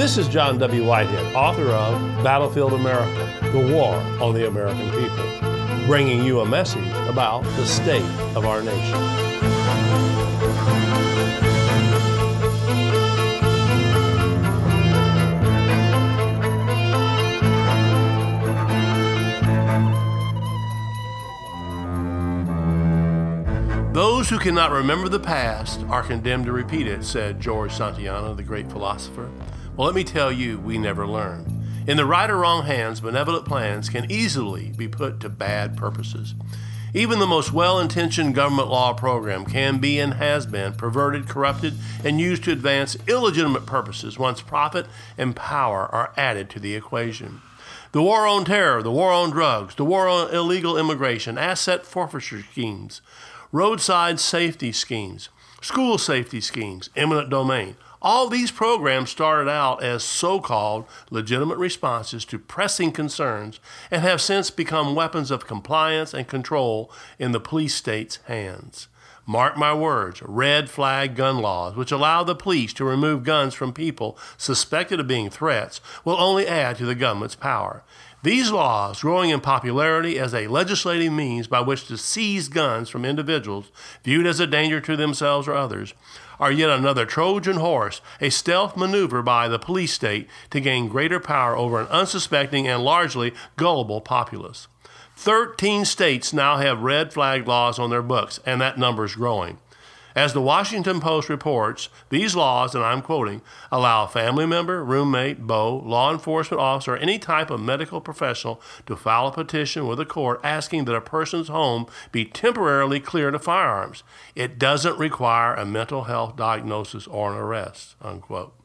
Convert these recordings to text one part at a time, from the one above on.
This is John W. Whitehead, author of Battlefield America The War on the American People, bringing you a message about the state of our nation. Those who cannot remember the past are condemned to repeat it, said George Santayana, the great philosopher. Well, let me tell you, we never learn. In the right or wrong hands, benevolent plans can easily be put to bad purposes. Even the most well intentioned government law program can be and has been perverted, corrupted, and used to advance illegitimate purposes once profit and power are added to the equation. The war on terror, the war on drugs, the war on illegal immigration, asset forfeiture schemes, roadside safety schemes, school safety schemes, eminent domain. All these programs started out as so called legitimate responses to pressing concerns and have since become weapons of compliance and control in the police state's hands. Mark my words, red flag gun laws, which allow the police to remove guns from people suspected of being threats, will only add to the government's power. These laws, growing in popularity as a legislative means by which to seize guns from individuals viewed as a danger to themselves or others, are yet another Trojan horse, a stealth maneuver by the police state to gain greater power over an unsuspecting and largely gullible populace. Thirteen states now have red flag laws on their books, and that number is growing. As the Washington Post reports, these laws, and I'm quoting, allow a family member, roommate, beau, law enforcement officer, or any type of medical professional to file a petition with a court asking that a person's home be temporarily cleared of firearms. It doesn't require a mental health diagnosis or an arrest, unquote.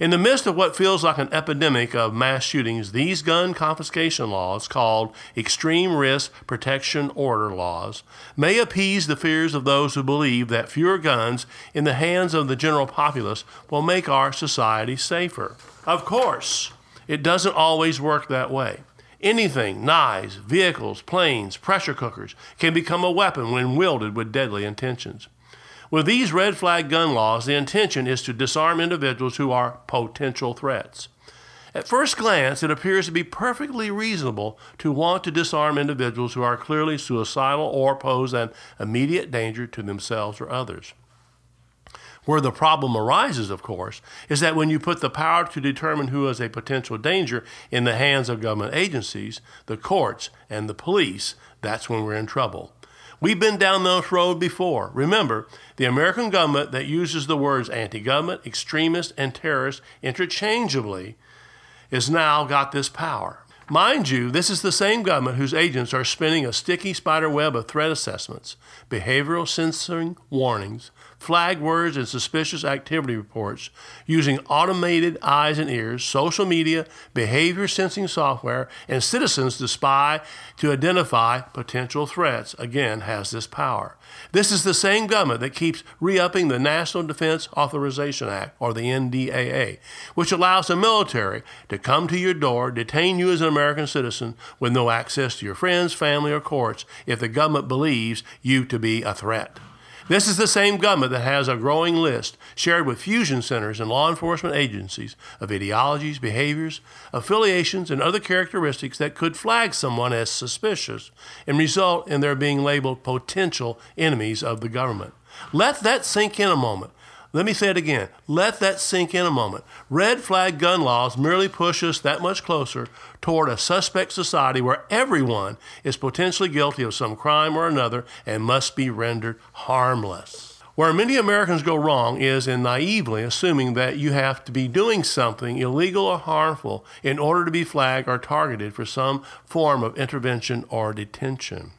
In the midst of what feels like an epidemic of mass shootings, these gun confiscation laws, called Extreme Risk Protection Order laws, may appease the fears of those who believe that fewer guns in the hands of the general populace will make our society safer. Of course, it doesn't always work that way. Anything, knives, vehicles, planes, pressure cookers, can become a weapon when wielded with deadly intentions. With these red flag gun laws, the intention is to disarm individuals who are potential threats. At first glance, it appears to be perfectly reasonable to want to disarm individuals who are clearly suicidal or pose an immediate danger to themselves or others. Where the problem arises, of course, is that when you put the power to determine who is a potential danger in the hands of government agencies, the courts, and the police, that's when we're in trouble. We've been down this road before. Remember, the American government that uses the words anti government, extremist, and terrorist interchangeably has now got this power. Mind you, this is the same government whose agents are spinning a sticky spider web of threat assessments, behavioral censoring warnings, flag words, and suspicious activity reports using automated eyes and ears, social media, behavior sensing software, and citizens to spy to identify potential threats, again, has this power. This is the same government that keeps re upping the National Defense Authorization Act, or the NDAA, which allows the military to come to your door, detain you as an American citizen with no access to your friends, family, or courts if the government believes you to be a threat. This is the same government that has a growing list shared with fusion centers and law enforcement agencies of ideologies, behaviors, affiliations, and other characteristics that could flag someone as suspicious and result in their being labeled potential enemies of the government. Let that sink in a moment. Let me say it again. Let that sink in a moment. Red flag gun laws merely push us that much closer toward a suspect society where everyone is potentially guilty of some crime or another and must be rendered harmless. Where many Americans go wrong is in naively assuming that you have to be doing something illegal or harmful in order to be flagged or targeted for some form of intervention or detention.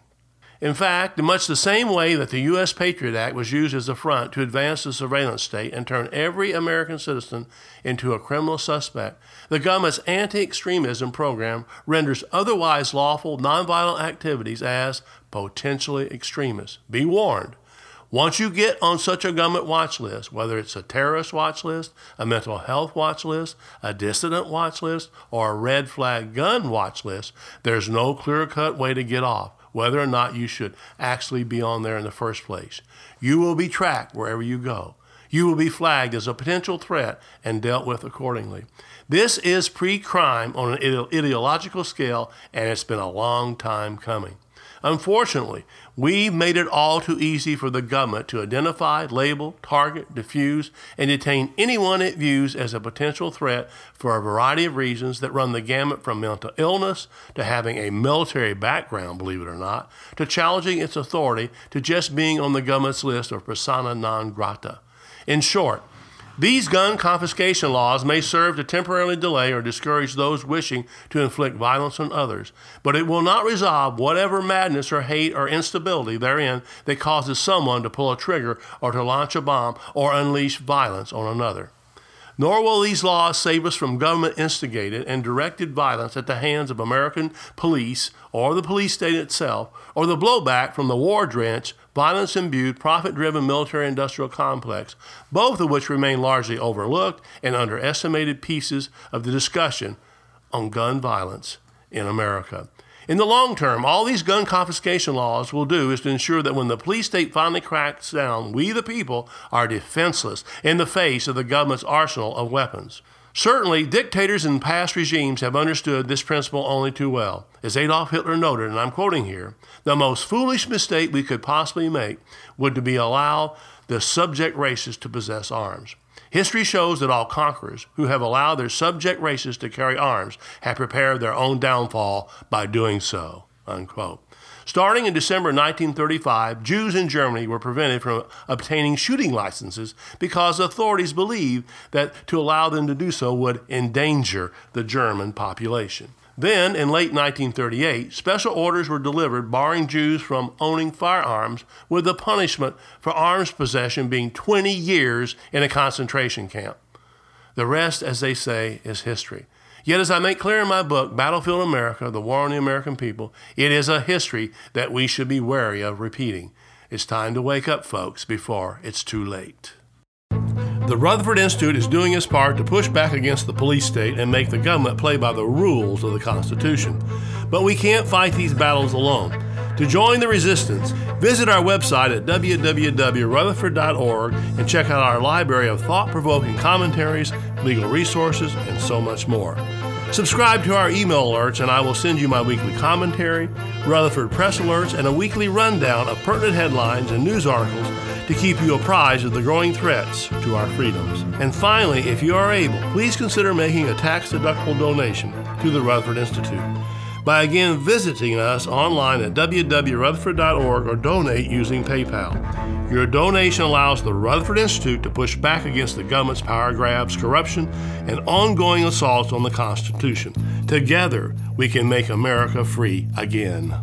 In fact, in much the same way that the U.S. Patriot Act was used as a front to advance the surveillance state and turn every American citizen into a criminal suspect, the government's anti extremism program renders otherwise lawful nonviolent activities as potentially extremist. Be warned. Once you get on such a government watch list, whether it's a terrorist watch list, a mental health watch list, a dissident watch list, or a red flag gun watch list, there's no clear cut way to get off whether or not you should actually be on there in the first place. You will be tracked wherever you go. You will be flagged as a potential threat and dealt with accordingly. This is pre crime on an ideological scale, and it's been a long time coming. Unfortunately, we've made it all too easy for the government to identify, label, target, defuse, and detain anyone it views as a potential threat for a variety of reasons that run the gamut from mental illness to having a military background, believe it or not, to challenging its authority to just being on the government's list of persona non grata. In short, these gun confiscation laws may serve to temporarily delay or discourage those wishing to inflict violence on others, but it will not resolve whatever madness or hate or instability therein that causes someone to pull a trigger or to launch a bomb or unleash violence on another. Nor will these laws save us from government instigated and directed violence at the hands of American police or the police state itself, or the blowback from the war drenched, violence imbued, profit driven military industrial complex, both of which remain largely overlooked and underestimated pieces of the discussion on gun violence in America. In the long term, all these gun confiscation laws will do is to ensure that when the police state finally cracks down, we the people are defenseless in the face of the government's arsenal of weapons. Certainly, dictators in past regimes have understood this principle only too well. As Adolf Hitler noted, and I'm quoting here, the most foolish mistake we could possibly make would be to allow the subject races to possess arms. History shows that all conquerors who have allowed their subject races to carry arms have prepared their own downfall by doing so. Unquote. Starting in December 1935, Jews in Germany were prevented from obtaining shooting licenses because authorities believed that to allow them to do so would endanger the German population. Then, in late 1938, special orders were delivered barring Jews from owning firearms, with the punishment for arms possession being 20 years in a concentration camp. The rest, as they say, is history. Yet, as I make clear in my book, Battlefield America The War on the American People, it is a history that we should be wary of repeating. It's time to wake up, folks, before it's too late. The Rutherford Institute is doing its part to push back against the police state and make the government play by the rules of the Constitution. But we can't fight these battles alone. To join the resistance, visit our website at www.rutherford.org and check out our library of thought provoking commentaries, legal resources, and so much more. Subscribe to our email alerts, and I will send you my weekly commentary, Rutherford Press alerts, and a weekly rundown of pertinent headlines and news articles to keep you apprised of the growing threats to our freedoms. And finally, if you are able, please consider making a tax deductible donation to the Rutherford Institute by again visiting us online at www.rutherford.org or donate using PayPal. Your donation allows the Rutherford Institute to push back against the government's power grabs, corruption, and ongoing assaults on the Constitution. Together, we can make America free again.